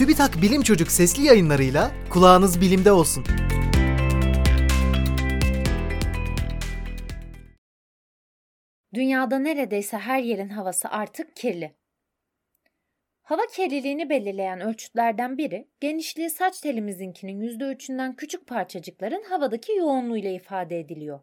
TÜBİTAK Bilim Çocuk sesli yayınlarıyla kulağınız bilimde olsun. Dünyada neredeyse her yerin havası artık kirli. Hava kirliliğini belirleyen ölçütlerden biri, genişliği saç telimizinkinin %3'ünden küçük parçacıkların havadaki yoğunluğuyla ifade ediliyor.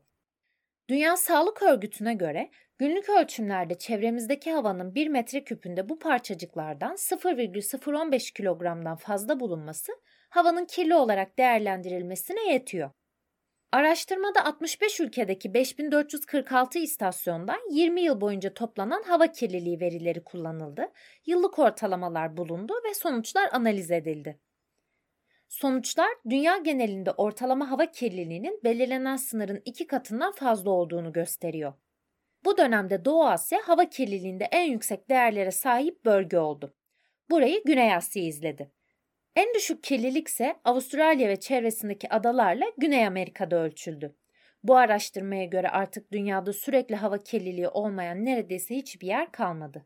Dünya Sağlık Örgütü'ne göre günlük ölçümlerde çevremizdeki havanın 1 metreküpünde bu parçacıklardan 0,015 kilogramdan fazla bulunması havanın kirli olarak değerlendirilmesine yetiyor. Araştırmada 65 ülkedeki 5446 istasyondan 20 yıl boyunca toplanan hava kirliliği verileri kullanıldı, yıllık ortalamalar bulundu ve sonuçlar analiz edildi. Sonuçlar dünya genelinde ortalama hava kirliliğinin belirlenen sınırın iki katından fazla olduğunu gösteriyor. Bu dönemde Doğu Asya hava kirliliğinde en yüksek değerlere sahip bölge oldu. Burayı Güney Asya izledi. En düşük kirlilik ise Avustralya ve çevresindeki adalarla Güney Amerika'da ölçüldü. Bu araştırmaya göre artık dünyada sürekli hava kirliliği olmayan neredeyse hiçbir yer kalmadı.